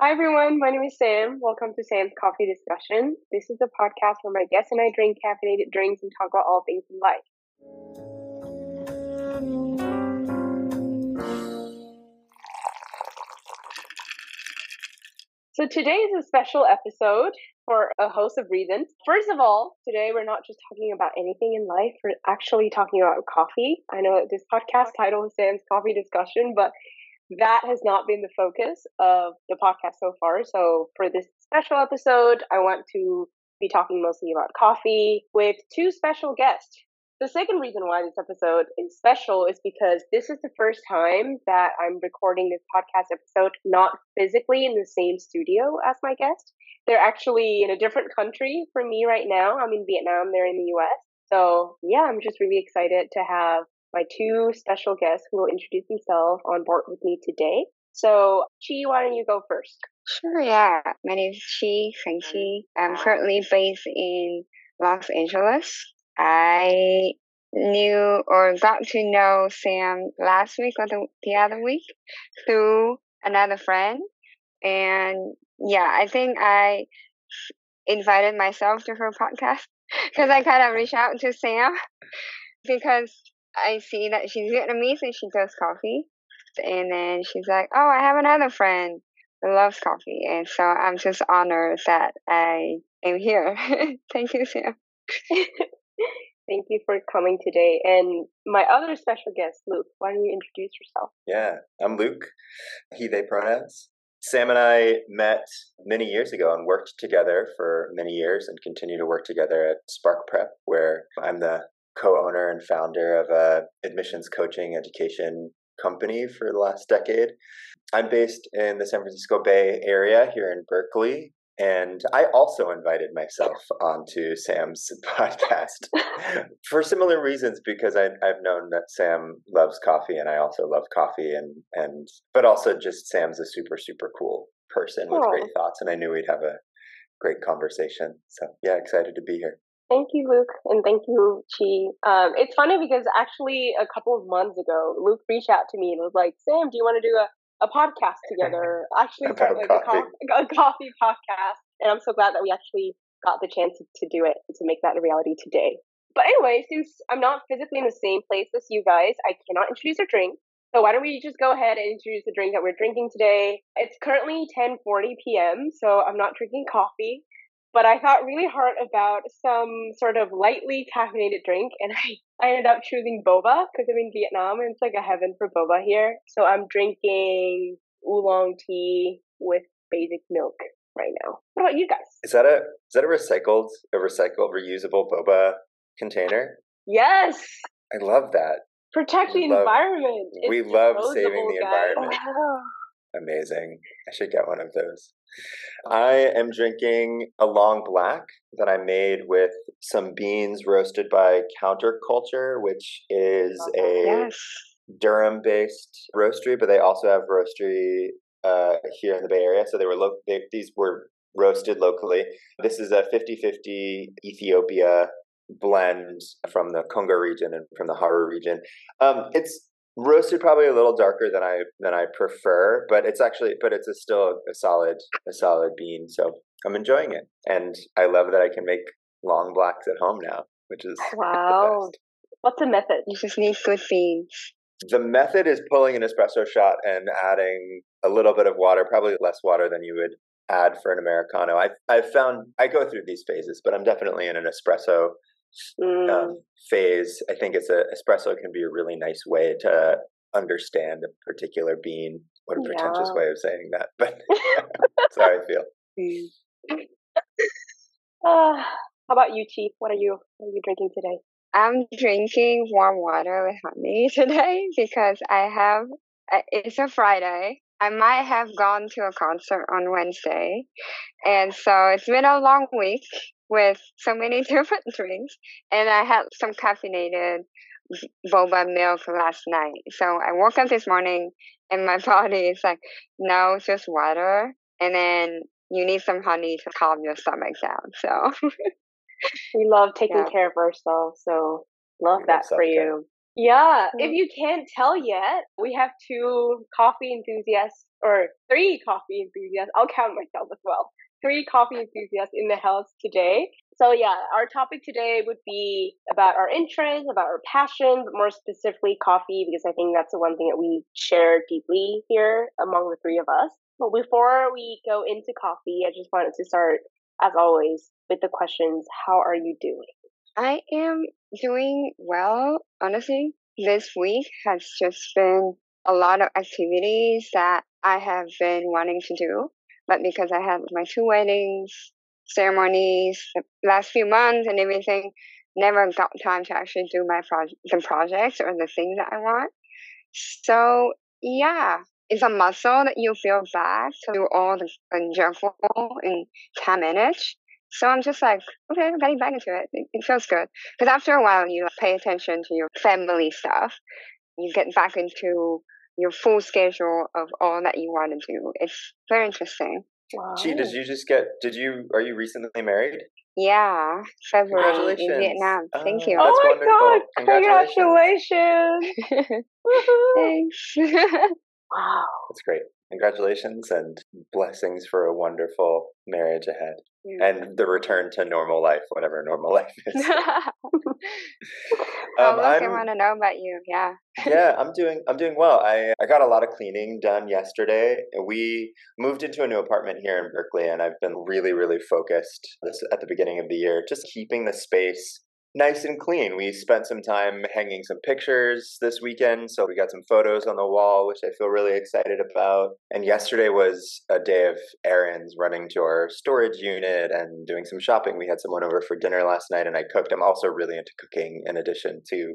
Hi, everyone. My name is Sam. Welcome to Sam's Coffee Discussion. This is a podcast where my guests and I drink caffeinated drinks and talk about all things in life. So today is a special episode for a host of reasons. First of all, today we're not just talking about anything in life, we're actually talking about coffee. I know this podcast title is Sam's Coffee Discussion, but that has not been the focus of the podcast so far. So for this special episode, I want to be talking mostly about coffee with two special guests. The second reason why this episode is special is because this is the first time that I'm recording this podcast episode not physically in the same studio as my guest. They're actually in a different country from me right now. I'm in Vietnam, they're in the US. So, yeah, I'm just really excited to have my two special guests who will introduce themselves on board with me today. So, Chi, why don't you go first? Sure, yeah. My name is Chi Feng Chi. I'm currently based in Los Angeles. I knew or got to know Sam last week or the, the other week through another friend. And yeah, I think I invited myself to her podcast because I kind of reached out to Sam because I see that she's Vietnamese and she does coffee. And then she's like, Oh, I have another friend who loves coffee. And so I'm just honored that I am here. Thank you, Sam. Thank you for coming today. And my other special guest, Luke, why don't you introduce yourself? Yeah, I'm Luke, he, they pronouns. Sam and I met many years ago and worked together for many years and continue to work together at Spark Prep, where I'm the co-owner and founder of a admissions coaching education company for the last decade. I'm based in the San Francisco Bay Area here in Berkeley. And I also invited myself onto Sam's podcast for similar reasons because I, have known that Sam loves coffee and I also love coffee and, and but also just Sam's a super, super cool person with Aww. great thoughts and I knew we'd have a great conversation. So yeah, excited to be here. Thank you, Luke, and thank you, Chi. Um, it's funny because actually a couple of months ago, Luke reached out to me and was like, "Sam, do you want to do a, a podcast together? Actually, start like a, co- a coffee podcast." And I'm so glad that we actually got the chance to do it to make that a reality today. But anyway, since I'm not physically in the same place as you guys, I cannot introduce a drink. So why don't we just go ahead and introduce the drink that we're drinking today? It's currently 10:40 p.m., so I'm not drinking coffee but I thought really hard about some sort of lightly caffeinated drink, and I, I ended up choosing boba because I'm in Vietnam and it's like a heaven for boba here. So I'm drinking oolong tea with basic milk right now. What about you guys? Is that a is that a recycled, a recycled, reusable boba container? Yes. I love that. Protect the love, environment. It's we love saving the guys. environment. Amazing. I should get one of those. I am drinking a long black that I made with some beans roasted by Counterculture, which is a yes. Durham based roastery, but they also have roastery uh, here in the Bay Area. So they were lo- they, these were roasted locally. This is a 50-50 Ethiopia blend from the Congo region and from the Haru region. Um, it's roasted probably a little darker than I than I prefer, but it's actually but it's a still a solid a solid bean. So I'm enjoying it, and I love that I can make long blacks at home now, which is wow. What's the method? You just need good beans. The method is pulling an espresso shot and adding a little bit of water, probably less water than you would add for an americano. I I've found I go through these phases, but I'm definitely in an espresso mm. um, phase. I think it's a espresso can be a really nice way to understand a particular bean. What a yeah. pretentious way of saying that, but that's how I feel. Mm. Uh, how about you, Chi? What are you what are you drinking today? I'm drinking warm water with honey today because I have. It's a Friday. I might have gone to a concert on Wednesday, and so it's been a long week with so many different drinks. And I had some caffeinated boba milk last night. So I woke up this morning and my body is like, no, it's just water. And then you need some honey to calm your stomach down. So we love taking yeah. care of ourselves. So love that for you. Yeah, if mm-hmm. you can't tell yet, we have two coffee enthusiasts or three coffee enthusiasts. I'll count myself as well. Three coffee enthusiasts in the house today. So yeah, our topic today would be about our interests, about our passion, but more specifically coffee, because I think that's the one thing that we share deeply here among the three of us. But before we go into coffee, I just wanted to start, as always, with the questions. How are you doing? I am doing well, honestly. This week has just been a lot of activities that I have been wanting to do. But because I had my two weddings, ceremonies, the last few months and everything, never got time to actually do my project, the projects or the things that I want. So yeah, it's a muscle that you feel back to do all the, juggle in 10 minutes. So I'm just like, okay, I'm getting back into. It, it feels good. Because after a while, you pay attention to your family stuff. You get back into your full schedule of all that you want to do. It's very interesting. Wow. Gee, did you just get, did you, are you recently married? Yeah, February in Vietnam. Thank you. Ah, oh my wonderful. god! Congratulations! Thanks. wow, that's great. Congratulations and blessings for a wonderful marriage ahead and the return to normal life, whatever normal life is. um, Luke, i want to know about you. Yeah. yeah, I'm doing. I'm doing well. I I got a lot of cleaning done yesterday. We moved into a new apartment here in Berkeley, and I've been really, really focused this, at the beginning of the year, just keeping the space nice and clean. We spent some time hanging some pictures this weekend, so we got some photos on the wall, which I feel really excited about. And yesterday was a day of errands, running to our storage unit and doing some shopping. We had someone over for dinner last night, and I cooked. I'm also really into cooking in addition to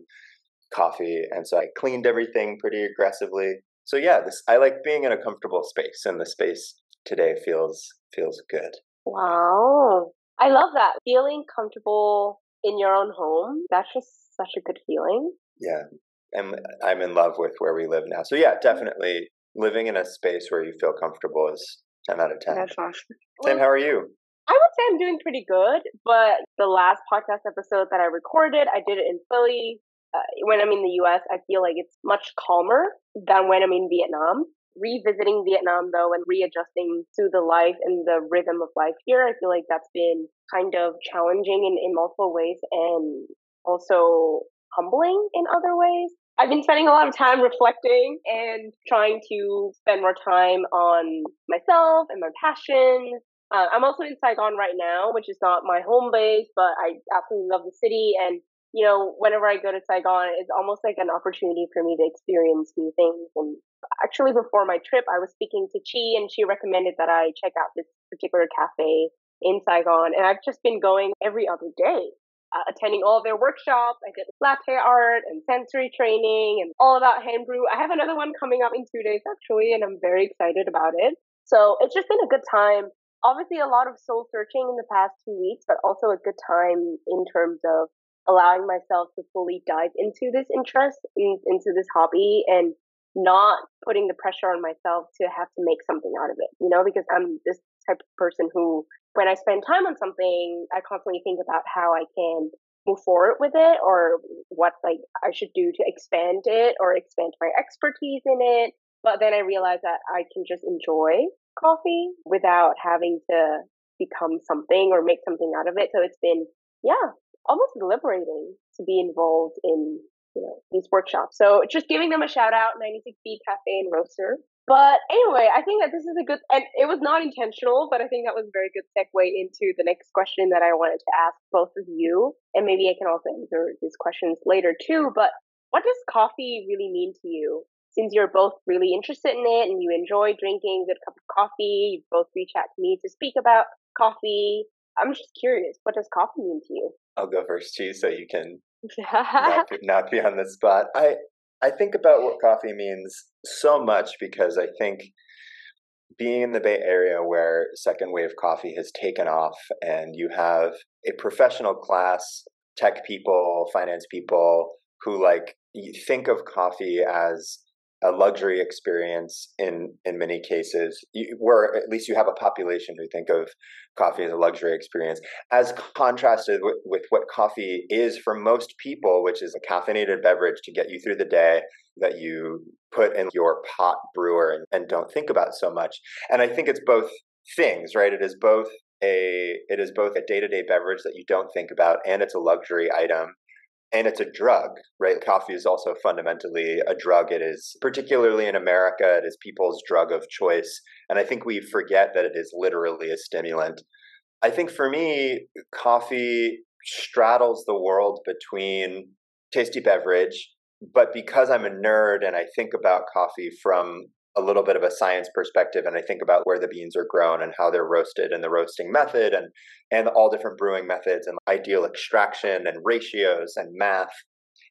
coffee, and so I cleaned everything pretty aggressively. So yeah, this I like being in a comfortable space, and the space today feels feels good. Wow. I love that. Feeling comfortable in your own home, that's just such a good feeling. Yeah. And I'm in love with where we live now. So yeah, definitely living in a space where you feel comfortable is 10 out of 10. That's awesome. Sam, how are you? I would say I'm doing pretty good, but the last podcast episode that I recorded, I did it in Philly. Uh, when I'm in the US, I feel like it's much calmer than when I'm in Vietnam revisiting Vietnam though and readjusting to the life and the rhythm of life here, I feel like that's been kind of challenging in, in multiple ways and also humbling in other ways. I've been spending a lot of time reflecting and trying to spend more time on myself and my passions. Uh, I'm also in Saigon right now, which is not my home base, but I absolutely love the city. And, you know, whenever I go to Saigon, it's almost like an opportunity for me to experience new things and actually before my trip, I was speaking to Chi and she recommended that I check out this particular cafe in Saigon. And I've just been going every other day, uh, attending all their workshops. I did the latte art and sensory training and all about hand brew. I have another one coming up in two days actually, and I'm very excited about it. So it's just been a good time. Obviously, a lot of soul searching in the past two weeks, but also a good time in terms of allowing myself to fully dive into this interest, in, into this hobby, and not putting the pressure on myself to have to make something out of it, you know, because I'm this type of person who, when I spend time on something, I constantly think about how I can move forward with it or what like I should do to expand it or expand my expertise in it. But then I realized that I can just enjoy coffee without having to become something or make something out of it. So it's been, yeah, almost liberating to be involved in you know, these workshops. So just giving them a shout out, 96B Cafe and Roaster. But anyway, I think that this is a good, and it was not intentional, but I think that was a very good segue into the next question that I wanted to ask both of you. And maybe I can also answer these questions later too. But what does coffee really mean to you? Since you're both really interested in it and you enjoy drinking a good cup of coffee, you both reach out to me to speak about coffee. I'm just curious, what does coffee mean to you? I'll go first, too, so you can not, be, not be on the spot. I I think about what coffee means so much because I think being in the Bay Area where second wave coffee has taken off and you have a professional class, tech people, finance people who like think of coffee as a luxury experience in in many cases you, where at least you have a population who think of coffee as a luxury experience as contrasted with, with what coffee is for most people which is a caffeinated beverage to get you through the day that you put in your pot brewer and, and don't think about so much. And i think it's both things right? It is both a it is both a day-to-day beverage that you don't think about and it's a luxury item and it's a drug, right? Coffee is also fundamentally a drug. It is, particularly in America, it is people's drug of choice. And I think we forget that it is literally a stimulant. I think for me, coffee straddles the world between tasty beverage, but because I'm a nerd and I think about coffee from a little bit of a science perspective and I think about where the beans are grown and how they're roasted and the roasting method and and all different brewing methods and ideal extraction and ratios and math.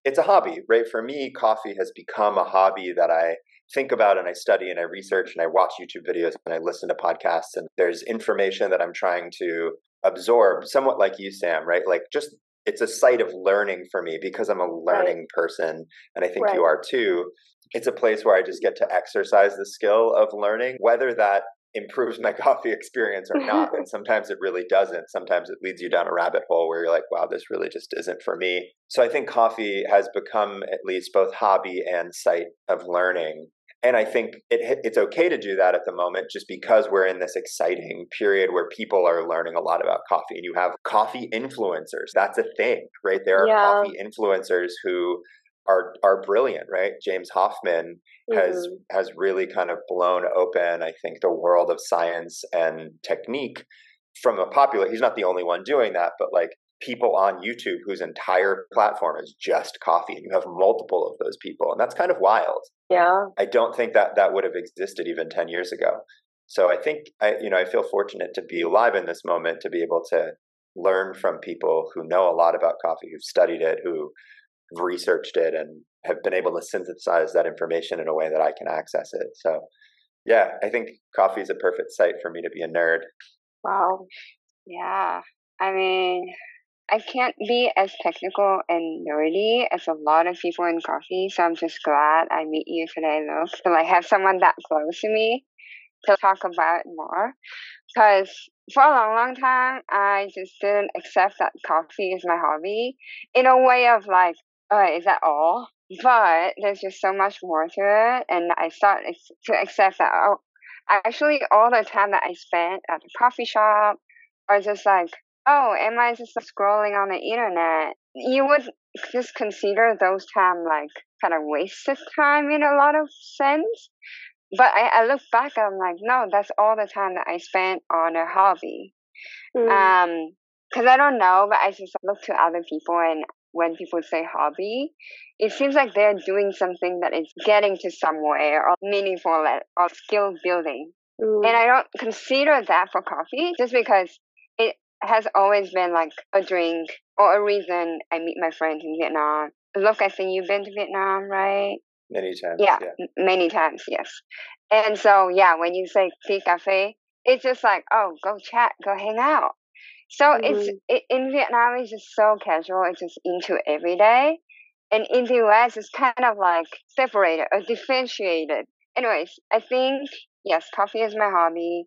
It's a hobby, right? For me, coffee has become a hobby that I think about and I study and I research and I watch YouTube videos and I listen to podcasts and there's information that I'm trying to absorb, somewhat like you, Sam, right? Like just it's a site of learning for me because I'm a learning right. person and I think right. you are too it's a place where I just get to exercise the skill of learning, whether that improves my coffee experience or not. and sometimes it really doesn't. Sometimes it leads you down a rabbit hole where you're like, wow, this really just isn't for me. So I think coffee has become at least both hobby and site of learning. And I think it, it's okay to do that at the moment just because we're in this exciting period where people are learning a lot about coffee. And you have coffee influencers. That's a thing, right? There are yeah. coffee influencers who are are brilliant, right? James Hoffmann mm-hmm. has has really kind of blown open, I think, the world of science and technique from a popular. He's not the only one doing that, but like people on YouTube whose entire platform is just coffee, and you have multiple of those people, and that's kind of wild. Yeah, I don't think that that would have existed even ten years ago. So I think I, you know, I feel fortunate to be alive in this moment to be able to learn from people who know a lot about coffee, who've studied it, who researched it and have been able to synthesize that information in a way that I can access it. So, yeah, I think coffee is a perfect site for me to be a nerd. Wow. Yeah. I mean, I can't be as technical and nerdy as a lot of people in coffee, so I'm just glad I meet you today, though. To like have someone that close to me to talk about more. Because for a long, long time, I just didn't accept that coffee is my hobby in a way of like, uh, is that all? But there's just so much more to it, and I start to accept that. Oh, actually, all the time that I spent at the coffee shop, or just like, oh, am I just scrolling on the internet? You would just consider those time like kind of wasted time in a lot of sense. But I, I look back, and I'm like, no, that's all the time that I spent on a hobby. Mm. Um, because I don't know, but I just look to other people and when people say hobby, it seems like they're doing something that is getting to somewhere or meaningful or skill building. Mm. And I don't consider that for coffee just because it has always been like a drink or a reason I meet my friends in Vietnam. Luke, I think you've been to Vietnam, right? Many times. Yeah, yeah. many times, yes. And so, yeah, when you say đi cà phê, it's just like, oh, go chat, go hang out. So mm-hmm. it's it, in Vietnam it's just so casual. It's just into every day, and in the US it's kind of like separated or differentiated. Anyways, I think yes, coffee is my hobby.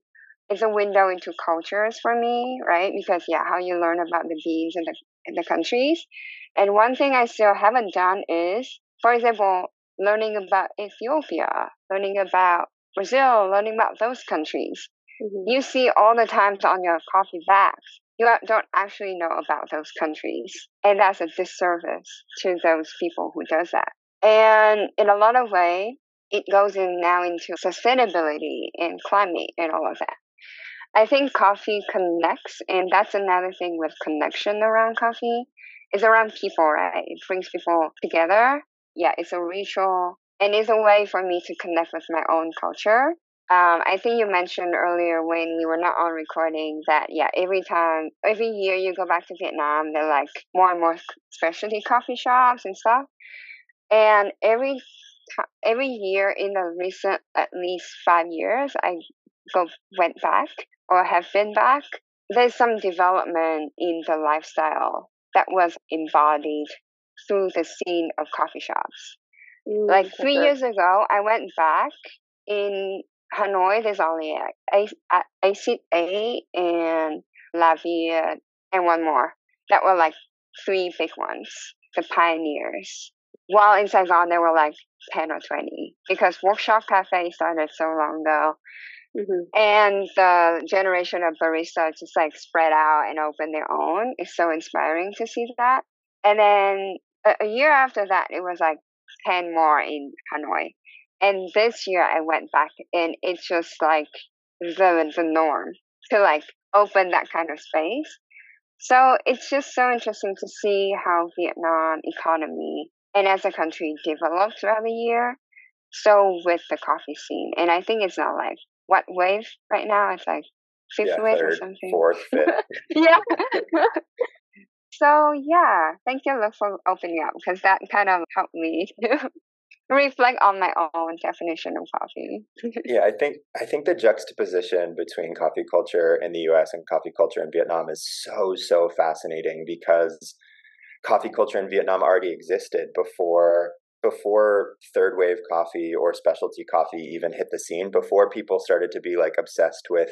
It's a window into cultures for me, right? Because yeah, how you learn about the beans and the in the countries. And one thing I still haven't done is, for example, learning about Ethiopia, learning about Brazil, learning about those countries. Mm-hmm. You see all the times on your coffee bags you don't actually know about those countries. And that's a disservice to those people who does that. And in a lot of way, it goes in now into sustainability and climate and all of that. I think coffee connects, and that's another thing with connection around coffee, is around people, right? It brings people together. Yeah, it's a ritual, and it's a way for me to connect with my own culture um, I think you mentioned earlier when we were not on recording that yeah, every time, every year you go back to Vietnam, there are like more and more specialty coffee shops and stuff. And every every year in the recent at least five years, I go went back or have been back. There's some development in the lifestyle that was embodied through the scene of coffee shops. Mm, like three years ago, I went back in Hanoi. There's only a, a, Acid A and La Vie and one more that were like three big ones, the pioneers. While in Saigon, there were like 10 or 20 because Workshop Cafe started so long ago. Mm-hmm. And the generation of baristas just like spread out and open their own. It's so inspiring to see that. And then a, a year after that, it was like 10 more in Hanoi. And this year I went back and it's just like the, the norm to like open that kind of space. So it's just so interesting to see how Vietnam economy and as a country developed throughout the year. So with the coffee scene, and I think it's not like what wave right now. It's like fifth yeah, wave third, or something. Fourth, fifth. yeah. so yeah, thank you for opening up because that kind of helped me reflect on my own definition of coffee. yeah, I think I think the juxtaposition between coffee culture in the US and coffee culture in Vietnam is so so fascinating because coffee culture in Vietnam already existed before before third wave coffee or specialty coffee even hit the scene before people started to be like obsessed with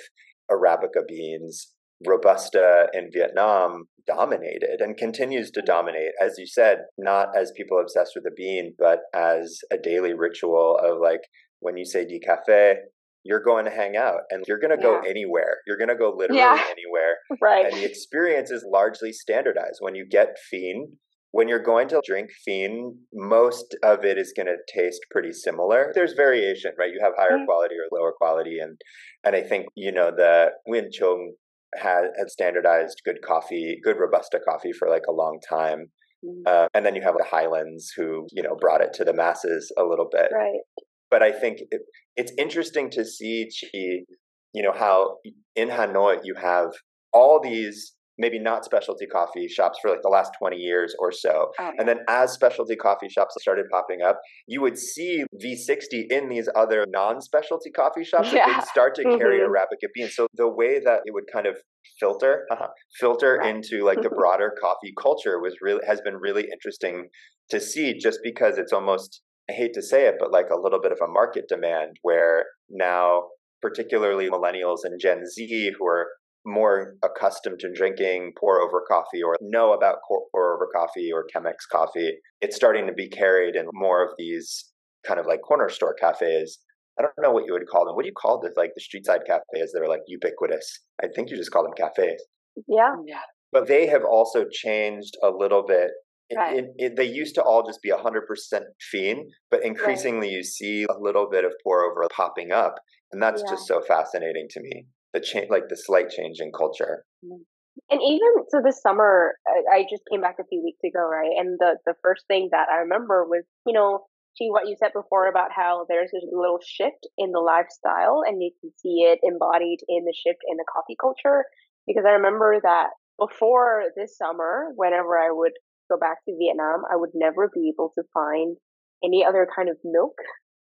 arabica beans Robusta in Vietnam dominated and continues to dominate, as you said, not as people obsessed with the bean, but as a daily ritual of like when you say đi cà phê, you're going to hang out and you're going to yeah. go anywhere. You're going to go literally yeah. anywhere. Right. And the experience is largely standardized. When you get Phin, when you're going to drink Phin, most of it is going to taste pretty similar. There's variation, right? You have higher mm-hmm. quality or lower quality, and and I think you know the Win Chung had had standardized good coffee, good robusta coffee for like a long time. Mm-hmm. Uh, and then you have the Highlands who you know brought it to the masses a little bit. Right. But I think it, it's interesting to see, Chi, you know, how in Hanoi you have all these maybe not specialty coffee shops for like the last 20 years or so. Oh. And then as specialty coffee shops started popping up, you would see V60 in these other non-specialty coffee shops yeah. that would start to mm-hmm. carry Arabica beans. So the way that it would kind of filter uh-huh, filter right. into like the broader coffee culture was really has been really interesting to see just because it's almost I hate to say it, but like a little bit of a market demand where now particularly millennials and Gen Z who are more accustomed to drinking pour over coffee or know about pour over coffee or Chemex coffee, it's starting to be carried in more of these kind of like corner store cafes. I don't know what you would call them. What do you call the Like the street side cafes that are like ubiquitous. I think you just call them cafes. Yeah. Mm, yeah. But they have also changed a little bit. Right. It, it, they used to all just be 100% Phin, but increasingly right. you see a little bit of pour over popping up. And that's yeah. just so fascinating to me the change, like the slight change in culture. Mm-hmm. And even so, this summer, I, I just came back a few weeks ago, right? And the the first thing that I remember was, you know, see what you said before about how there's a little shift in the lifestyle, and you can see it embodied in the shift in the coffee culture. Because I remember that before this summer, whenever I would go back to Vietnam, I would never be able to find any other kind of milk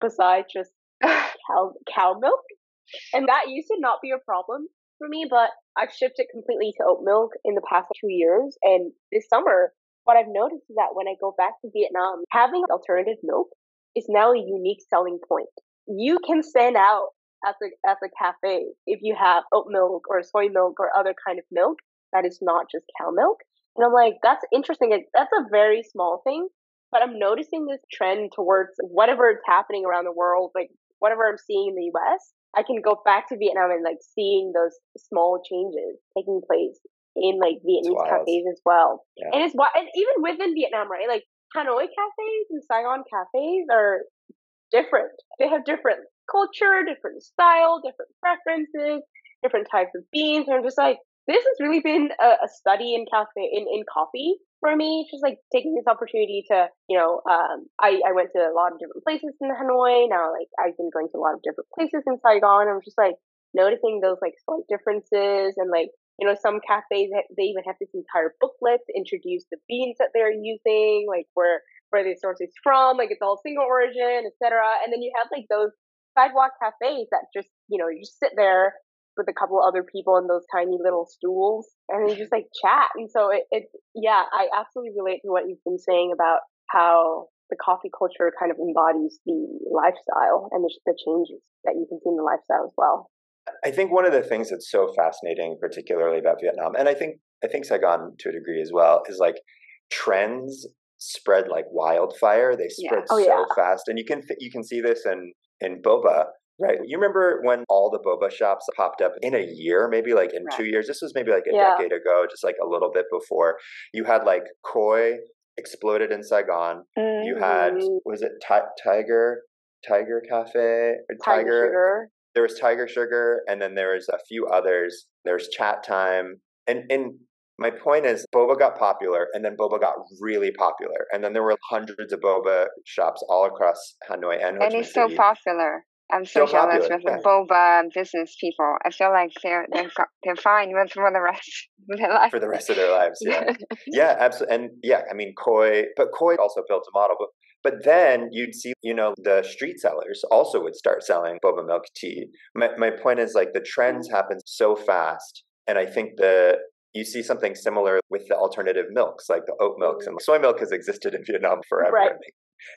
besides just cow cow milk and that used to not be a problem for me, but I've shifted completely to oat milk in the past two years. And this summer, what I've noticed is that when I go back to Vietnam, having alternative milk is now a unique selling point. You can stand out at the at the cafe if you have oat milk or soy milk or other kind of milk that is not just cow milk. And I'm like, that's interesting. That's a very small thing, but I'm noticing this trend towards whatever is happening around the world, like whatever I'm seeing in the US, I can go back to Vietnam and like seeing those small changes taking place in like Vietnamese cafes as well. Yeah. And it's why and even within Vietnam, right? Like Hanoi cafes and Saigon cafes are different. They have different culture, different style, different preferences, different types of beans. And I'm just like, this has really been a, a study in cafe in, in coffee for me, just like taking this opportunity to, you know, um, I, I went to a lot of different places in Hanoi. Now, like, I've been going to a lot of different places in Saigon. I'm just like noticing those like slight differences and like, you know, some cafes, they even have this entire booklet to introduce the beans that they're using, like where, where the source is from, like it's all single origin, etc. And then you have like those sidewalk cafes that just, you know, you just sit there with a couple other people in those tiny little stools and you just like chat. And so it, it, yeah, I absolutely relate to what you've been saying about how the coffee culture kind of embodies the lifestyle and the, the changes that you can see in the lifestyle as well. I think one of the things that's so fascinating, particularly about Vietnam, and I think I think Saigon to a degree as well, is like trends spread like wildfire. They spread yeah. oh, so yeah. fast, and you can you can see this in in boba. Right. You remember when all the boba shops popped up in a year, maybe like in right. two years? This was maybe like a yeah. decade ago, just like a little bit before. You had like Koi exploded in Saigon. Mm-hmm. You had, mm-hmm. was it Tiger? Tiger Cafe? Tiger, Tiger There was Tiger Sugar, and then there was a few others. There's Chatime. And, and my point is, boba got popular, and then boba got really popular, and then there were hundreds of boba shops all across Hanoi and Ho And it's so popular. I'm so, so jealous with yeah. boba business people. I feel like they're they're they're fine with for the rest of their life. For the rest of their lives, yeah, yeah, absolutely, and yeah, I mean, Koi, but Koi also built a model, but but then you'd see, you know, the street sellers also would start selling boba milk tea. My my point is like the trends mm. happen so fast, and I think the you see something similar with the alternative milks, like the oat milks mm. and soy milk has existed in Vietnam forever. Right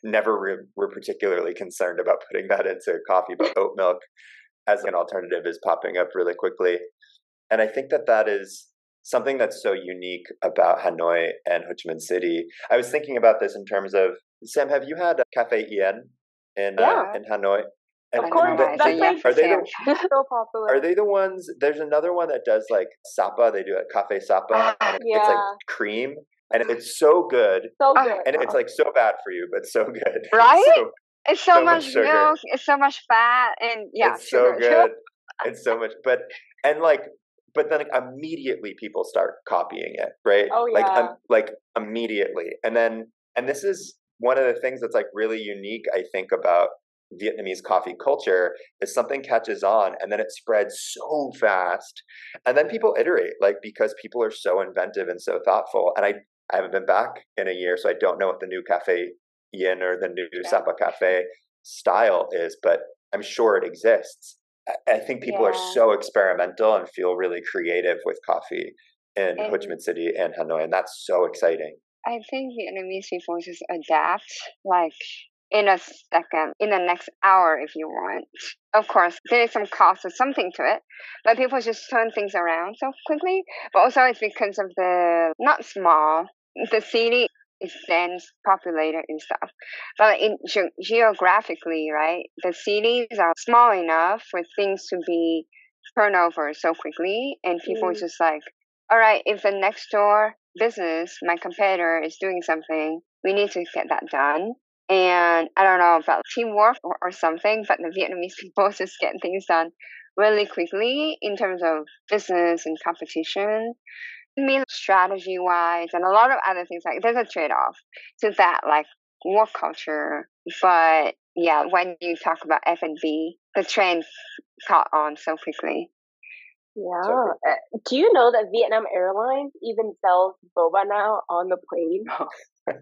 never re- were particularly concerned about putting that into coffee, but oat milk as an alternative is popping up really quickly. And I think that that is something that's so unique about Hanoi and Ho Chi Minh City. I was thinking about this in terms of Sam. Have you had Cafe Yen in uh, yeah. uh, in Hanoi? And of course, like are they the, so popular. Are they the ones? There's another one that does like sapa. They do a cafe sapa. yeah. It's like cream, and it's so good. So good. And it's like so bad for you, but so good. Right? So, it's so, so much, much milk. It's so much fat, and yeah, it's sugar. so good. it's so much, but and like, but then like, immediately people start copying it, right? Oh yeah. Like, um, like immediately, and then and this is one of the things that's like really unique, I think, about Vietnamese coffee culture is something catches on and then it spreads so fast. And then people iterate, like because people are so inventive and so thoughtful. And I I haven't been back in a year, so I don't know what the new Cafe Yin or the new yeah. Sapa Cafe style is, but I'm sure it exists. I think people yeah. are so experimental and feel really creative with coffee in and Ho Chi Minh City and Hanoi, and that's so exciting. I think Vietnamese people just adapt like in a second, in the next hour if you want. Of course, there is some cost or something to it, but people just turn things around so quickly. But also, it's because of the not small the city is dense populated and stuff. But in ge- geographically, right, the cities are small enough for things to be turned over so quickly, and people mm. just like, all right, if the next door business, my competitor, is doing something, we need to get that done. And I don't know about teamwork or, or something, but the Vietnamese people just get things done really quickly in terms of business and competition. I mean, strategy wise, and a lot of other things like there's a trade off to that, like work culture. But yeah, when you talk about F and B, the trend caught on so quickly. Yeah. Uh, Do you know that Vietnam Airlines even sells boba now on the plane?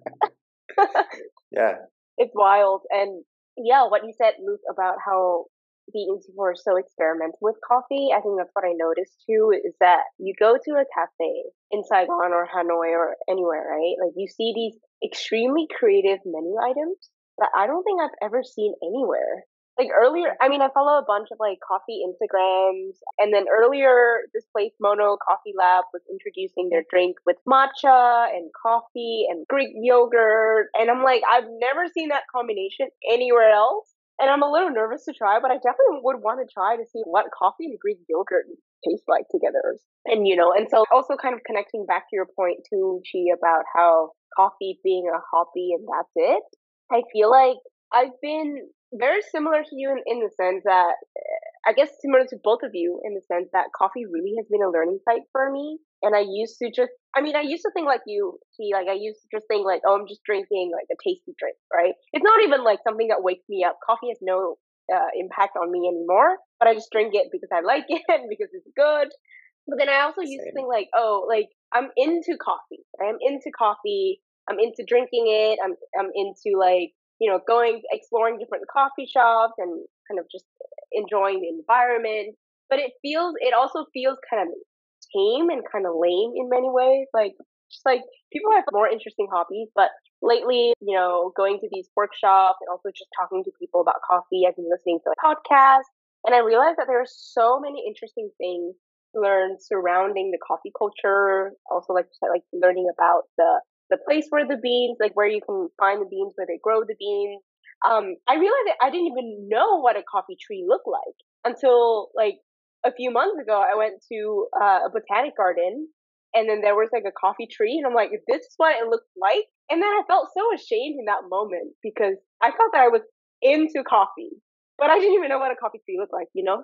yeah. It's wild. And yeah, what you said, Luke, about how People are so experimental with coffee. I think that's what I noticed too is that you go to a cafe in Saigon or Hanoi or anywhere, right? Like you see these extremely creative menu items that I don't think I've ever seen anywhere. Like earlier, I mean, I follow a bunch of like coffee Instagrams, and then earlier, this place Mono Coffee Lab was introducing their drink with matcha and coffee and Greek yogurt, and I'm like, I've never seen that combination anywhere else. And I'm a little nervous to try, but I definitely would want to try to see what coffee and Greek yogurt taste like together. And, you know, and so also kind of connecting back to your point too, Chi, about how coffee being a hobby and that's it. I feel like I've been very similar to you in, in the sense that I guess similar to both of you in the sense that coffee really has been a learning site for me. And I used to just, I mean, I used to think like you, Chi, like I used to just think like, oh, I'm just drinking like a tasty drink, right? It's not even like something that wakes me up. Coffee has no uh, impact on me anymore, but I just drink it because I like it and because it's good. But then I also Same. used to think like, oh, like I'm into coffee. I'm into coffee. I'm into drinking it. I'm I'm into like you know going exploring different coffee shops and kind of just enjoying the environment. But it feels, it also feels kind of tame and kind of lame in many ways. Like just like people have more interesting hobbies, but lately, you know, going to these workshops and also just talking to people about coffee, I've been listening to like podcasts and I realized that there are so many interesting things to learn surrounding the coffee culture. Also like like learning about the the place where the beans, like where you can find the beans, where they grow the beans. Um, I realized that I didn't even know what a coffee tree looked like until like a few months ago. I went to uh, a botanic garden and then there was like a coffee tree and I'm like, this is what it looks like. And then I felt so ashamed in that moment because I felt that I was into coffee, but I didn't even know what a coffee tree looked like, you know?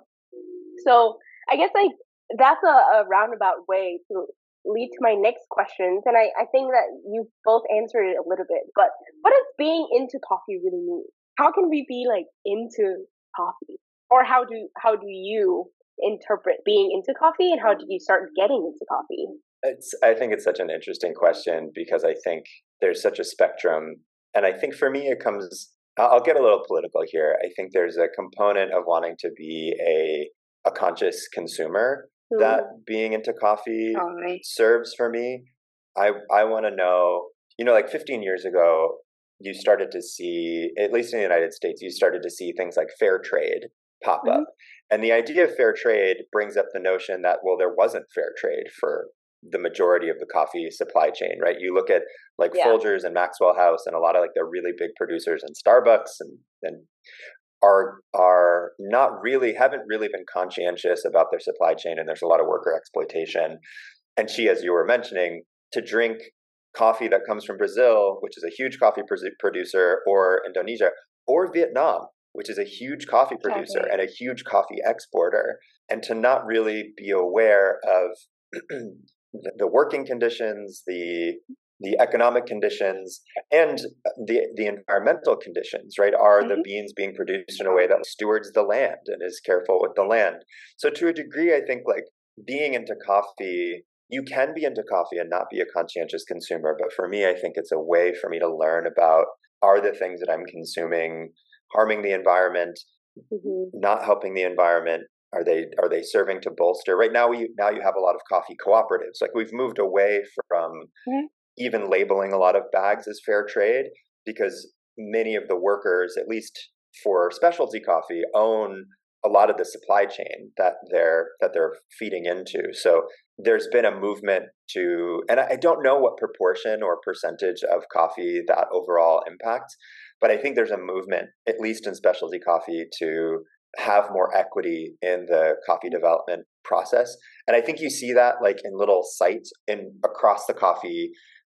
So I guess like that's a, a roundabout way to lead to my next questions. And I, I think that you both answered it a little bit, but what does being into coffee really mean? How can we be like into coffee? Or how do, how do you interpret being into coffee and how did you start getting into coffee? It's, I think it's such an interesting question because I think there's such a spectrum. And I think for me, it comes, I'll get a little political here. I think there's a component of wanting to be a, a conscious consumer that being into coffee serves for me. I, I want to know, you know, like 15 years ago, you started to see, at least in the United States, you started to see things like fair trade pop mm-hmm. up. And the idea of fair trade brings up the notion that, well, there wasn't fair trade for the majority of the coffee supply chain, right? You look at like yeah. Folgers and Maxwell House and a lot of like the really big producers and Starbucks and and are are not really haven't really been conscientious about their supply chain and there's a lot of worker exploitation. And Chi, as you were mentioning, to drink coffee that comes from Brazil, which is a huge coffee producer, or Indonesia, or Vietnam, which is a huge coffee producer okay. and a huge coffee exporter, and to not really be aware of the working conditions, the the economic conditions, and the the environmental conditions. Right? Are mm-hmm. the beans being produced in a way that stewards the land and is careful with the land? So, to a degree, I think like being into coffee. You can be into coffee and not be a conscientious consumer, but for me, I think it's a way for me to learn about are the things that I'm consuming harming the environment, mm-hmm. not helping the environment, are they are they serving to bolster? Right now, we now you have a lot of coffee cooperatives. Like we've moved away from mm-hmm. Even labeling a lot of bags as fair trade because many of the workers, at least for specialty coffee, own a lot of the supply chain that they're that they're feeding into. So there's been a movement to, and I don't know what proportion or percentage of coffee that overall impacts, but I think there's a movement, at least in specialty coffee, to have more equity in the coffee development process. And I think you see that like in little sites in across the coffee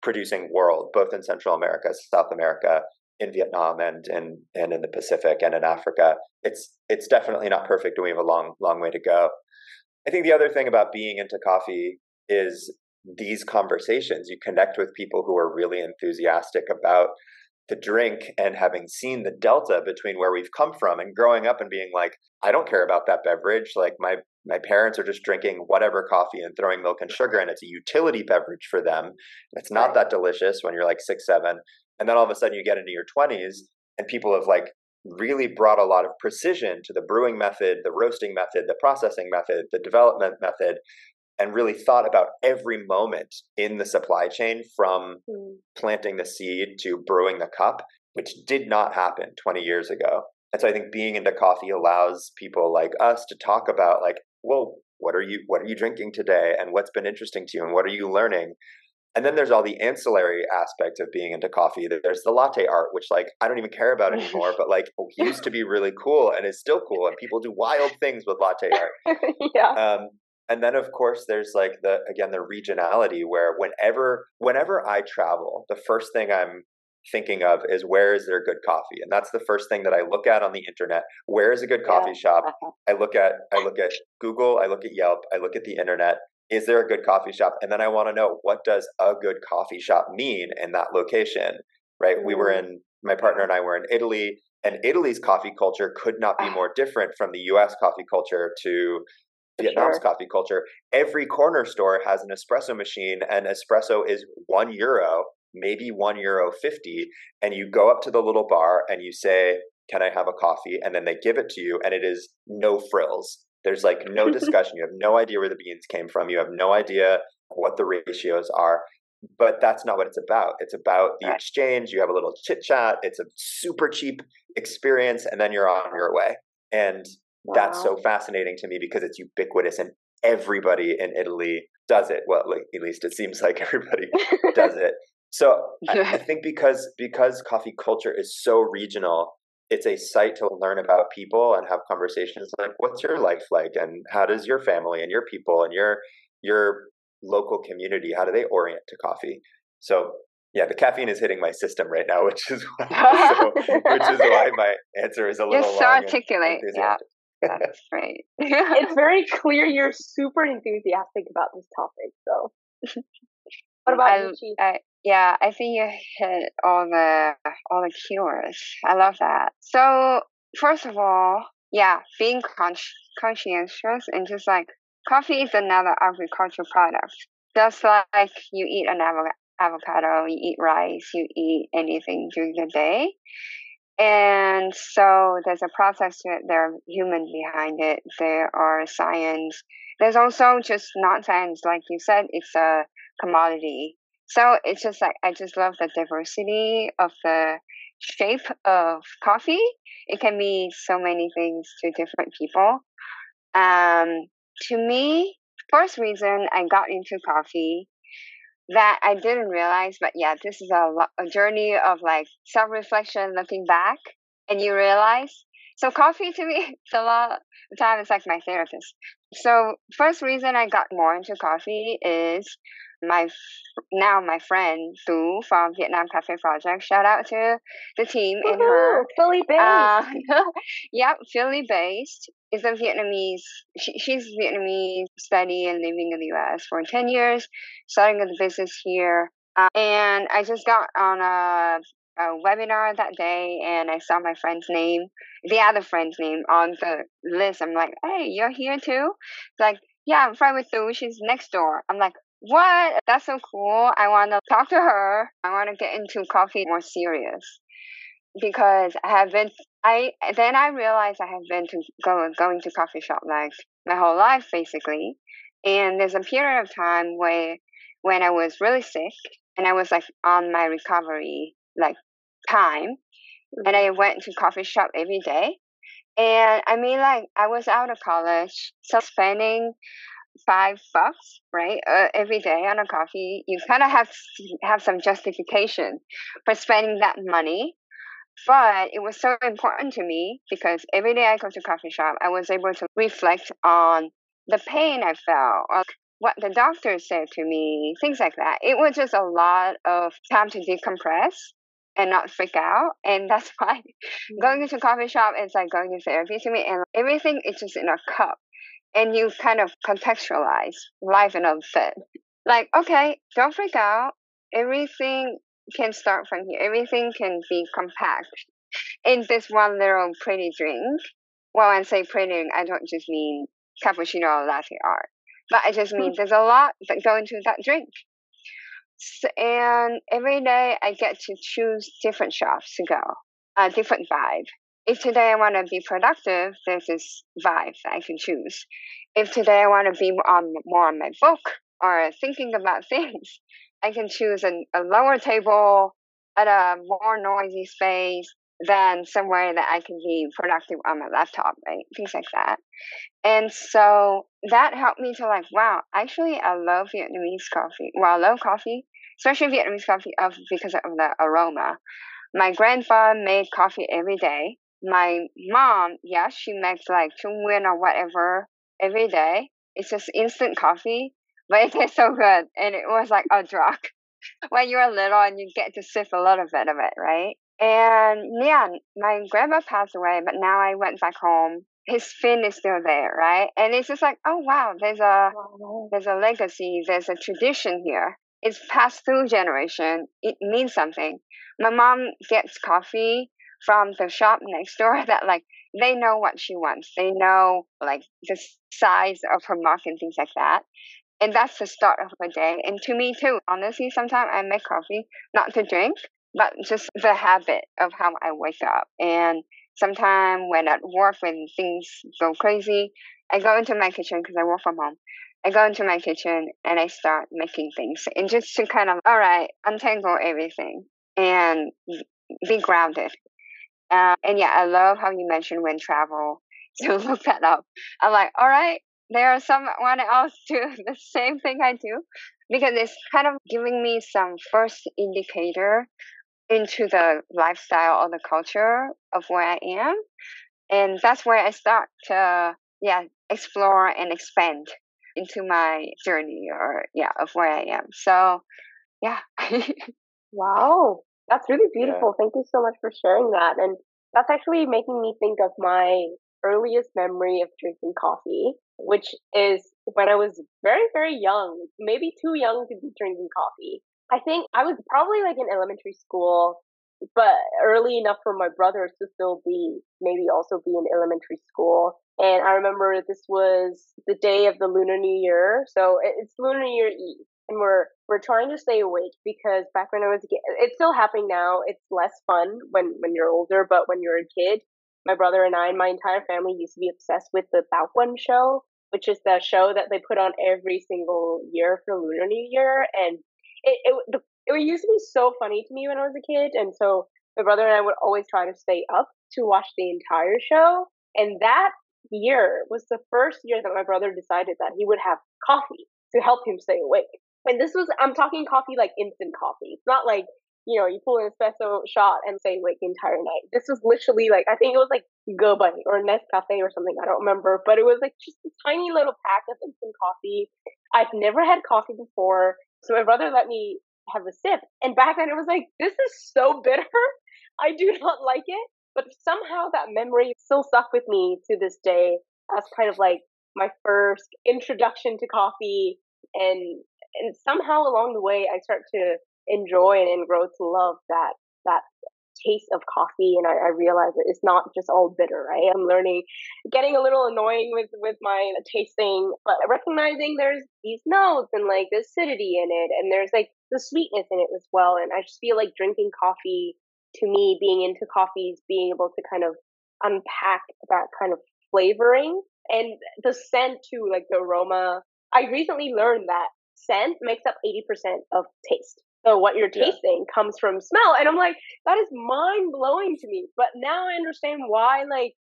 producing world, both in Central America, South America, in Vietnam and and and in the Pacific and in Africa. It's it's definitely not perfect and we have a long, long way to go. I think the other thing about being into coffee is these conversations. You connect with people who are really enthusiastic about the drink and having seen the delta between where we've come from and growing up and being like i don't care about that beverage like my my parents are just drinking whatever coffee and throwing milk and sugar and it's a utility beverage for them it's not that delicious when you're like six seven and then all of a sudden you get into your 20s and people have like really brought a lot of precision to the brewing method the roasting method the processing method the development method and really thought about every moment in the supply chain from mm. planting the seed to brewing the cup, which did not happen 20 years ago. And so I think being into coffee allows people like us to talk about like, well, what are you what are you drinking today and what's been interesting to you and what are you learning? And then there's all the ancillary aspects of being into coffee. There's the latte art, which like I don't even care about anymore, but like used to be really cool and is still cool, and people do wild things with latte art. yeah. Um, and then of course there's like the again the regionality where whenever whenever i travel the first thing i'm thinking of is where is there good coffee and that's the first thing that i look at on the internet where is a good coffee yeah. shop uh-huh. i look at i look at google i look at yelp i look at the internet is there a good coffee shop and then i want to know what does a good coffee shop mean in that location right mm. we were mm-hmm. in my partner and i were in italy and italy's coffee culture could not be ah. more different from the us coffee culture to Vietnam's sure. coffee culture. Every corner store has an espresso machine, and espresso is one euro, maybe one euro fifty. And you go up to the little bar and you say, "Can I have a coffee?" And then they give it to you, and it is no frills. There's like no discussion. You have no idea where the beans came from. You have no idea what the ratios are. but that's not what it's about. It's about the exchange. You have a little chit chat. It's a super cheap experience, and then you're on your way. And wow. that's so fascinating to me because it's ubiquitous and everybody in Italy does it. Well, like, at least it seems like everybody does it. So I, I think because because coffee culture is so regional, it's a site to learn about people and have conversations like what's your life like? And how does your family and your people and your your local community how do they orient to coffee? So yeah the caffeine is hitting my system right now which is why, so, which is why my answer is a little you're so articulate. Yeah that's great. It's very clear you're super enthusiastic about this topic so. What about I, you I, yeah, I think you hit all the all the keywords. I love that. So first of all, yeah, being con- conscientious and just like coffee is another agricultural product. Just like you eat an avocado, you eat rice, you eat anything during the day. And so there's a process to it. There are humans behind it. There are science. There's also just not science, like you said. It's a commodity so it's just like I just love the diversity of the shape of coffee. It can be so many things to different people. Um, to me, first reason I got into coffee that I didn't realize, but yeah, this is a, a journey of like self reflection, looking back, and you realize. So coffee to me, it's a lot of time. It's like my therapist. So first reason I got more into coffee is my now my friend Thu from Vietnam Cafe Project. Shout out to the team in her Philly based. Uh, yep, Philly based. Is a Vietnamese. She, she's Vietnamese, study and living in the U.S. for ten years, starting a business here. Uh, and I just got on a, a webinar that day, and I saw my friend's name, the other friend's name on the list. I'm like, hey, you're here too? It's like, yeah, I'm friend with Thu. She's next door. I'm like, what? That's so cool. I want to talk to her. I want to get into coffee more serious because I have been. I then I realized I have been to go, going to coffee shop like my whole life basically, and there's a period of time where when I was really sick and I was like on my recovery like time, and I went to coffee shop every day. And I mean, like, I was out of college, so spending five bucks, right, uh, every day on a coffee, you kind of have have some justification for spending that money. But it was so important to me because every day I go to coffee shop, I was able to reflect on the pain I felt, or what the doctor said to me, things like that. It was just a lot of time to decompress and not freak out. And that's why mm-hmm. going to coffee shop is like going to therapy to me. And everything is just in a cup and you kind of contextualize life in a bit. Like, okay, don't freak out. Everything can start from here. Everything can be compact in this one little pretty drink. Well, I say pretty, I don't just mean cappuccino or latte art, but I just mean hmm. there's a lot that go into that drink. So, and every day I get to choose different shops to go, a different vibe if today I want to be productive, there's this vibe that I can choose. If today I want to be on more on my book or thinking about things, I can choose a, a lower table at a more noisy space than somewhere that I can be productive on my laptop, right? Things like that. And so that helped me to like, wow, actually I love Vietnamese coffee. Well, I love coffee, especially Vietnamese coffee of because of the aroma. My grandfather made coffee every day my mom, yeah, she makes like Nguyen or whatever every day. It's just instant coffee, but it tastes so good. And it was like a drug when you were little and you get to sip a little bit of it, right? And yeah, my grandma passed away, but now I went back home. His phin is still there, right? And it's just like, oh wow, there's a there's a legacy, there's a tradition here. It's passed through generation. It means something. My mom gets coffee from the shop next door that like they know what she wants. They know like the size of her mug and things like that. And that's the start of her day. And to me too, honestly, sometimes I make coffee not to drink, but just the habit of how I wake up. And sometimes when at work, when things go crazy, I go into my kitchen because I work from home. I go into my kitchen and I start making things and just to kind of, all right, untangle everything and be grounded. Uh, and yeah, I love how you mentioned when travel. So look that up. I'm like, all right, there are someone else do the same thing I do because it's kind of giving me some first indicator into the lifestyle or the culture of where I am. And that's where I start to, yeah, explore and expand into my journey or, yeah, of where I am. So, yeah. wow. That's really beautiful. Yeah. Thank you so much for sharing that. And that's actually making me think of my earliest memory of drinking coffee, which is when I was very, very young, maybe too young to be drinking coffee. I think I was probably like in elementary school, but early enough for my brothers to still be maybe also be in elementary school. And I remember this was the day of the Lunar New Year. So it's Lunar New Year Eve. And we're we're trying to stay awake because back when I was a kid, it's still happening now. It's less fun when when you're older, but when you're a kid, my brother and I and my entire family used to be obsessed with the Táo Quân show, which is the show that they put on every single year for Lunar New Year. And it, it, the, it used to be so funny to me when I was a kid. And so my brother and I would always try to stay up to watch the entire show. And that year was the first year that my brother decided that he would have coffee to help him stay awake. And this was, I'm talking coffee like instant coffee. It's not like you know, you pull an espresso shot and say like the entire night. This was literally like I think it was like G7 or Nescafe or something. I don't remember, but it was like just a tiny little pack of instant coffee. I've never had coffee before, so my brother let me have a sip, and back then it was like this is so bitter. I do not like it, but somehow that memory still stuck with me to this day as kind of like my first introduction to coffee and and somehow along the way I start to enjoy and grow to love that that taste of coffee and I, I realize that it's not just all bitter right? I'm learning getting a little annoying with with my tasting but recognizing there's these notes and like the acidity in it and there's like the sweetness in it as well and i just feel like drinking coffee to me being into coffees being able to kind of unpack that kind of flavoring and the scent too like the aroma. I recently learned that scent makes up 80% of taste so what you're tasting yeah. comes from smell. And I'm like, that is mind blowing to me. But now I understand why, like,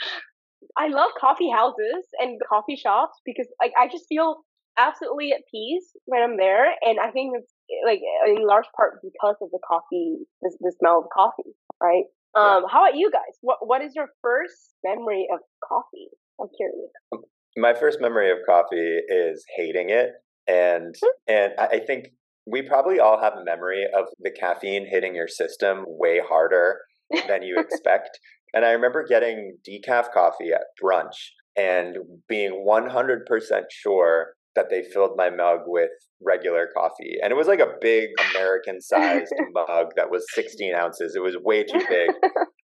I love coffee houses and coffee shops because, like, I just feel absolutely at peace when I'm there. And I think it's, like, in large part because of the coffee, the, the smell of coffee, right? Um, yeah. How about you guys? What What is your first memory of coffee? I'm curious. Um, my first memory of coffee is hating it. And hmm. and I think we probably all have a memory of the caffeine hitting your system way harder than you expect. And I remember getting decaf coffee at brunch and being 100% sure that they filled my mug with regular coffee. And it was like a big American sized mug that was 16 ounces. It was way too big.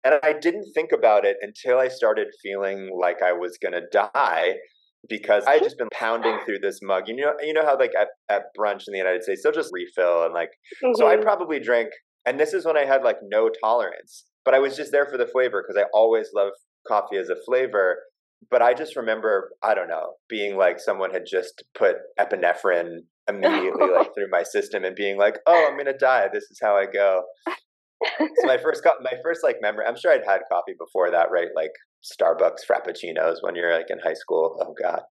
And I didn't think about it until I started feeling like I was going to die because I just been pounding through this mug. You know, you know how like at, at brunch in the United States they'll just refill and like. Mm-hmm. So I mm-hmm. probably drank, and this is when I had like no tolerance, but I was just there for the flavor because I always love coffee as a flavor. But I just remember, I don't know, being like someone had just put epinephrine immediately like through my system and being like, "Oh, I'm gonna die. This is how I go." so my first co- my first like memory i'm sure i'd had coffee before that right like starbucks frappuccinos when you're like in high school oh god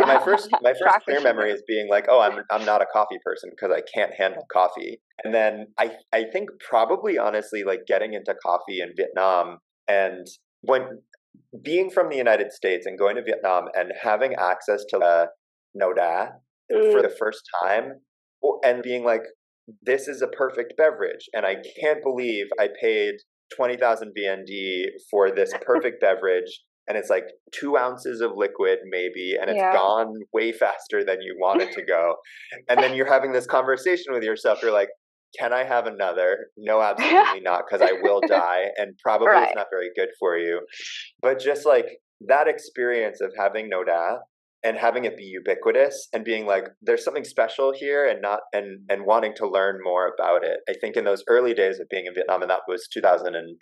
my first my first clear memory is being like oh i'm i'm not a coffee person because i can't handle coffee and then i i think probably honestly like getting into coffee in vietnam and when being from the united states and going to vietnam and having access to uh, nâu đá mm. for the first time and being like this is a perfect beverage. And I can't believe I paid 20,000 VND for this perfect beverage. And it's like two ounces of liquid, maybe, and it's yeah. gone way faster than you want it to go. and then you're having this conversation with yourself. You're like, can I have another? No, absolutely not, because I will die, and probably right. it's not very good for you. But just like that experience of having nâu đá and having it be ubiquitous and being like there's something special here and not and and wanting to learn more about it i think in those early days of being in vietnam and that was 2000 and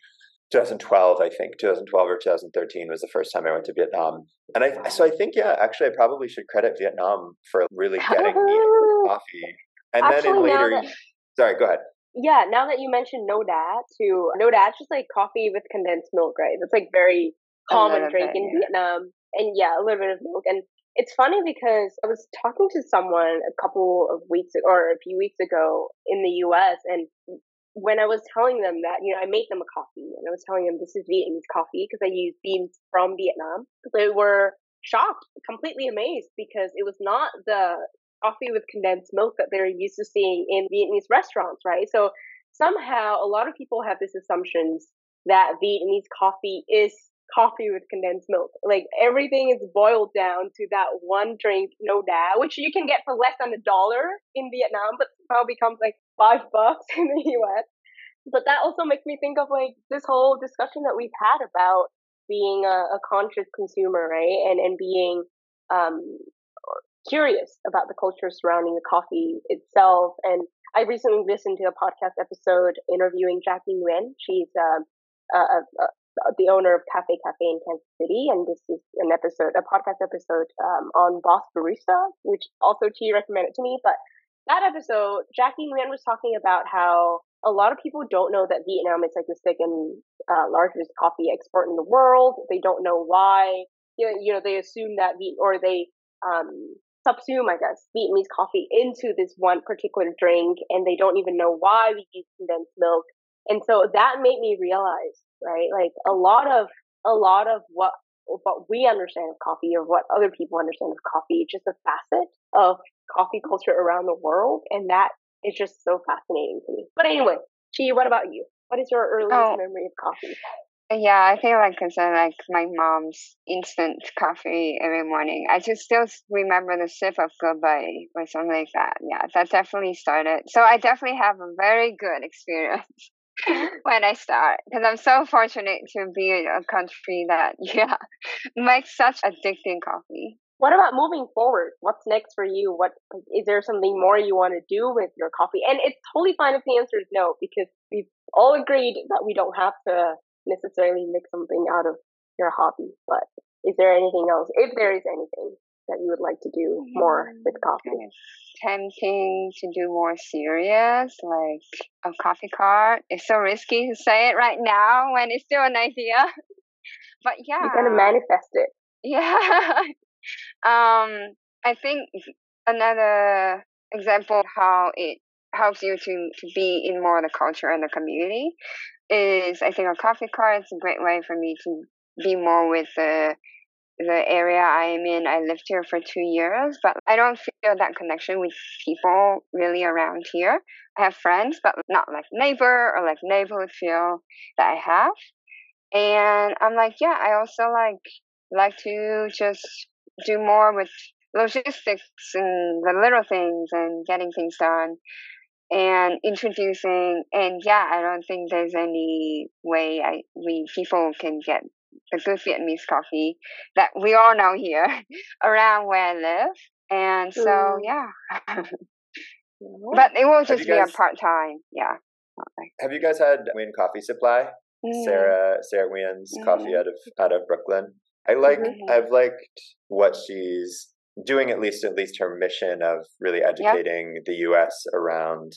2012, I think 2012 or 2013 was the first time I went to Vietnam, and I so I think yeah, actually I probably should credit Vietnam for really getting me into coffee. And actually, then in later, that, sorry, go ahead. Yeah, now that you mentioned nâu đá, too, nâu đá's just like coffee with condensed milk, right? That's like very common drink bit, in yeah. Vietnam, and yeah, a little bit of milk. And it's funny because I was talking to someone a couple of weeks or a few weeks ago in the U.S. and when I was telling them that, you know, I made them a coffee and I was telling them this is Vietnamese coffee because I use beans from Vietnam, they were shocked, completely amazed because it was not the coffee with condensed milk that they're used to seeing in Vietnamese restaurants, right? So somehow a lot of people have this assumptions that Vietnamese coffee is coffee with condensed milk. Like everything is boiled down to that one drink, nâu đá, which you can get for less than a dollar in Vietnam, but now becomes like five bucks in the US. But that also makes me think of like this whole discussion that we've had about being a, a conscious consumer, right? And and being um, curious about the culture surrounding the coffee itself. And I recently listened to a podcast episode interviewing Jackie Nguyen. She's uh, uh, uh, the owner of Cafe Cà Phê in Kansas City, and this is an episode, a podcast episode um, on Boss Barista, which also Chi recommended to me. But that episode, Jackie Nguyen was talking about how a lot of people don't know that Vietnam is like the second uh, largest coffee export in the world. They don't know why. You know, you know they assume that the or they um, subsume, I guess, Vietnamese coffee into this one particular drink, and they don't even know why we use condensed milk. And so that made me realize, right, like a lot of a lot of what what we understand of coffee or what other people understand of coffee, just a facet of coffee culture around the world. And that is just so fascinating to me. But anyway, Chi, what about you? What is your earliest oh, memory of coffee? Yeah, I think like it's said, like my mom's instant coffee every morning. I just still remember the sip of goodbye or something like that. Yeah, that definitely started. So I definitely have a very good experience when I start because I'm so fortunate to be in a country that yeah makes such addicting coffee. What about moving forward? What's next for you? What is there something more you want to do with your coffee? And it's totally fine if the answer is no, because we've all agreed that we don't have to necessarily make something out of your hobby. But is there anything else? If there is anything that you would like to do more with coffee? Tempting to do more serious, like a coffee cart. It's so risky to say it right now when it's still an idea. but yeah, you're gonna manifest it. Yeah. Um, I think another example of how it helps you to, to be in more of the culture and the community is I think a coffee cart is a great way for me to be more with the the area I am in. I lived here for two years, but I don't feel that connection with people really around here. I have friends, but not like neighbor or like neighborhood feel that I have. And I'm like, yeah, I also like like to just do more with logistics and the little things and getting things done and introducing and yeah i don't think there's any way i we people can get good vietnamese coffee that we all know here around where i live and so mm. yeah but it will just guys, be a part-time yeah have you guys had Nguyen Coffee Supply mm. Sahra Sahra Nguyen's mm. coffee out of out of brooklyn I like mm-hmm. I've liked what she's doing at least at least her mission of really educating yep. the US around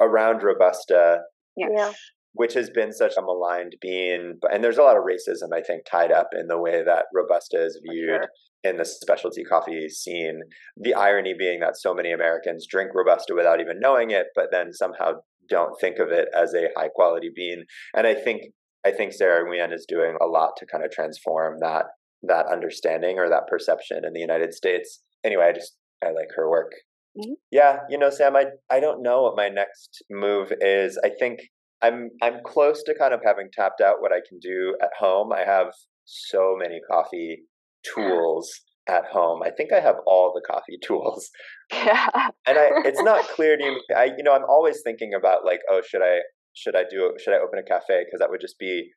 around Robusta. Yes. Which has been such a maligned bean, and there's a lot of racism, I think, tied up in the way that Robusta is viewed sure. in the specialty coffee scene. The irony being that so many Americans drink Robusta without even knowing it, but then somehow don't think of it as a high quality bean. And I think I think Sahra Nguyen is doing a lot to kind of transform that that understanding or that perception in the United States. Anyway, I just I like her work. Mm-hmm. Yeah, you know, Sam, I I don't know what my next move is. I think I'm I'm close to kind of having tapped out what I can do at home. I have so many coffee mm. tools at home. I think I have all the coffee tools. Yeah. and I it's not clear to me I you know, I'm always thinking about like, oh, should I should I do should I open a cafe because that would just be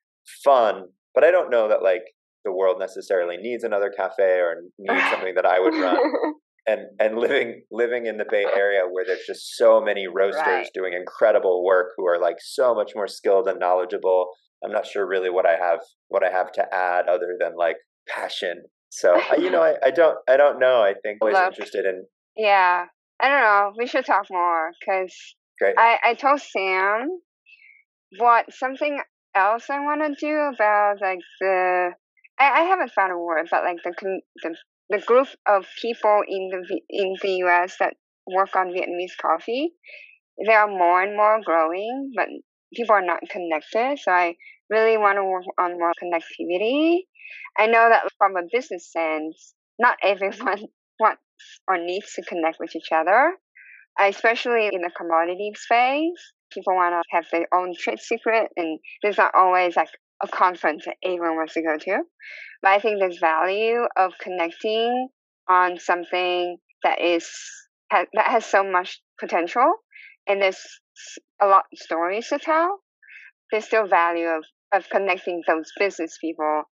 fun, but I don't know that like the world necessarily needs another cafe or needs something that I would run. and and living living in the Bay Area where there's just so many roasters right. doing incredible work who are like so much more skilled and knowledgeable. I'm not sure really what I have what I have to add other than like passion. So you know, I, I don't I don't know. I think always Luke, interested in. Yeah, I don't know. We should talk more because I I told Sam what something else I want to do about like the I, I haven't found a word, but like the the the group of people in the in the U.S. that work on Vietnamese coffee, they are more and more growing, but people are not connected. So I really want to work on more connectivity. I know that from a business sense, not everyone wants or needs to connect with each other, especially in the commodity space. People want to have their own trade secret, and there's not always like a conference that everyone wants to go to. But I think there's value of connecting on something that is that has so much potential, and there's a lot of stories to tell. There's still value of of connecting those business people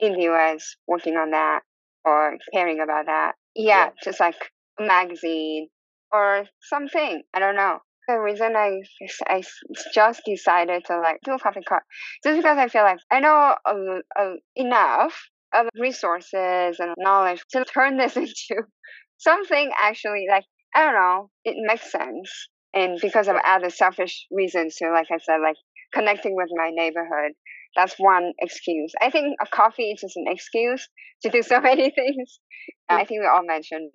in the US working on that or caring about that. Yeah, yeah. just like a magazine or something. I don't know. The reason I, I just decided to like do a coffee cart just because I feel like I know a, a, enough of resources and knowledge to turn this into something actually like I don't know. It makes sense, and because of other selfish reasons too. Like I said, like connecting with my neighborhood. That's one excuse. I think a coffee is just an excuse to do so many things. I think we all mentioned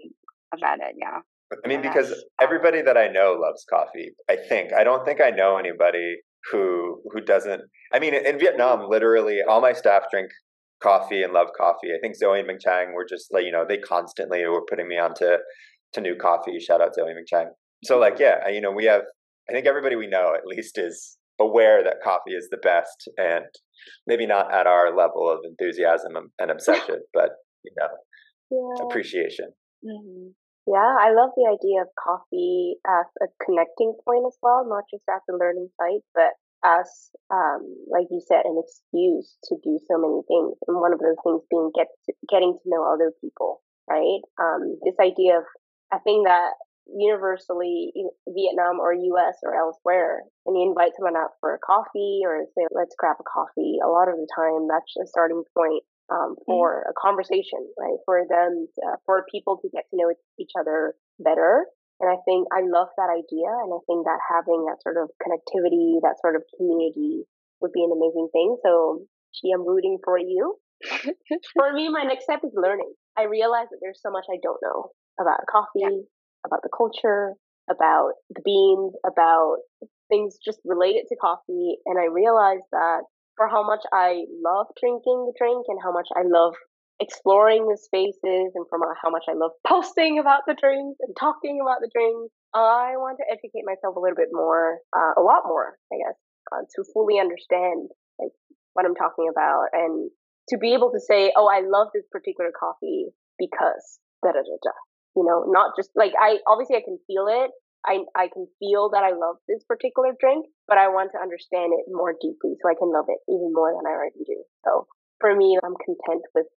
about it. Yeah. I mean, because everybody that I know loves coffee. I think I don't think I know anybody who who doesn't. I mean, in Vietnam, literally all my staff drink coffee and love coffee. I think Zoe and Ming Chang were just like you know they constantly were putting me onto to new coffee. Shout out Zoe Ming Chang. So like yeah, you know we have. I think everybody we know at least is aware that coffee is the best and maybe not at our level of enthusiasm and obsession but you know yeah. appreciation mm-hmm. Yeah i love the idea of coffee as a connecting point as well not just as a learning site but as um, like you said an excuse to do so many things. And one of those things being get to, getting to know other people right? Um, this idea of a thing that universally Vietnam or US or elsewhere, and you invite someone out for a coffee or say, let's grab a coffee, a lot of the time that's a starting point um, mm-hmm. for mm-hmm. a conversation, right? For them, to, uh, for people to get to know each other better. And I think I love that idea. And I think that having that sort of connectivity, that sort of community would be an amazing thing. So, Chi, I'm rooting for you. for me, my next step is learning. I realize that there's so much I don't know about coffee, yeah about the culture, about the beans, about things just related to coffee. And I realized that for how much I love drinking the drink and how much I love exploring the spaces and from how much I love posting about the drinks and talking about the drinks, I want to educate myself a little bit more, uh, a lot more, I guess, uh, to fully understand like what I'm talking about and to be able to say, oh, I love this particular coffee because da da da da you know, not just like I obviously I can feel it. I I can feel that I love this particular drink, but I want to understand it more deeply so I can love it even more than I already do. So for me, I'm content with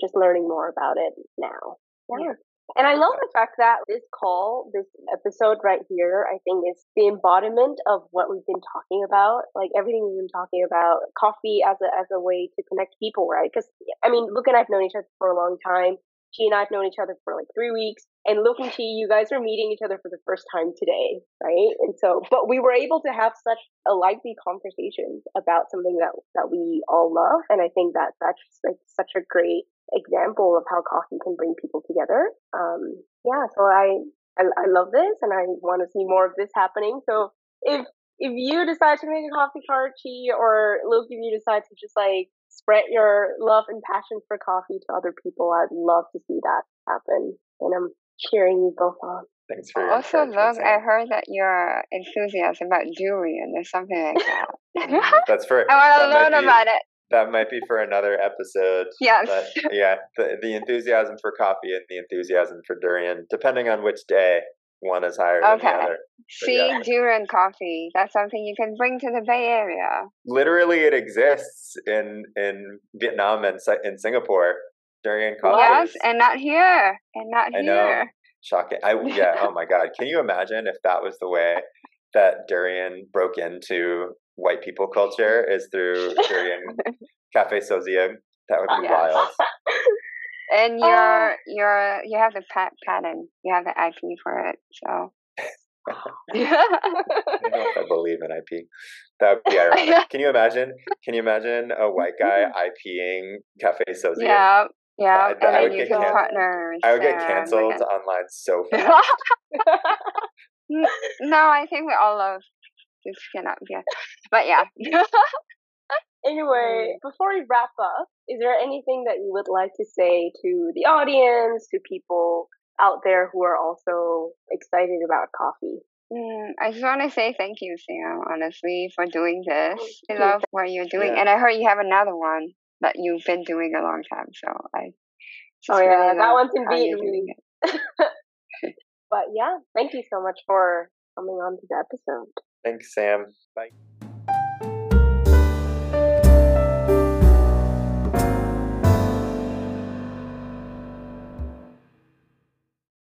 just learning more about it now. Yeah. And I love the fact that this call, this episode right here, I think is the embodiment of what we've been talking about. Like everything we've been talking about, coffee as a as a way to connect people, right? Because I mean, Luke and I've known each other for a long time. She and I have known each other for like three weeks. And looking to you guys are meeting each other for the first time today, right? And so, but we were able to have such a lively conversations about something that that we all love, and I think that that's like such a great example of how coffee can bring people together. Um, yeah, so I, I I love this, and I want to see more of this happening. So if if you decide to make a coffee cart, Chi, or Luke, if you decide to just like spread your love and passion for coffee to other people. I'd love to see that happen. And I'm cheering you both on. Thanks for also, Luke, I heard that you're enthusiastic about durian or something like that. Mm, that's for. I want to learn be, about it. That might be for another episode. Yes. But yeah, the, the enthusiasm for coffee and the enthusiasm for durian, depending on which day, one is higher okay. than the other. See, yeah. durian coffee. That's something you can bring to the Bay Area. Literally, it exists in in Vietnam and in Singapore. Durian coffee. Yes, and not here, and not I here. Know. Shocking. I yeah. oh my God. Can you imagine if that was the way that durian broke into white people culture is through durian cafe Sozia. That would be yes. wild. And you're uh, you're you have the pat patent. You have the IP for it. So I don't if I believe in IP. That would be ironic. Can you imagine? Can you imagine a white guy IPing Cafe Sozia? Yeah, yeah. And I, would get can- partners. I would get canceled uh, online so fast. no, I think we all love this cannot be. But yeah. Anyway, before we wrap up, is there anything that you would like to say to the audience, to people out there who are also excited about coffee? Mm, I just want to say thank you, Sam, honestly, for doing this. I love what you're doing. Yeah. And I heard you have another one that you've been doing a long time. So I. Oh, yeah, really that one's indeed. but yeah, thank you so much for coming on to the episode. Thanks, Sam. Bye.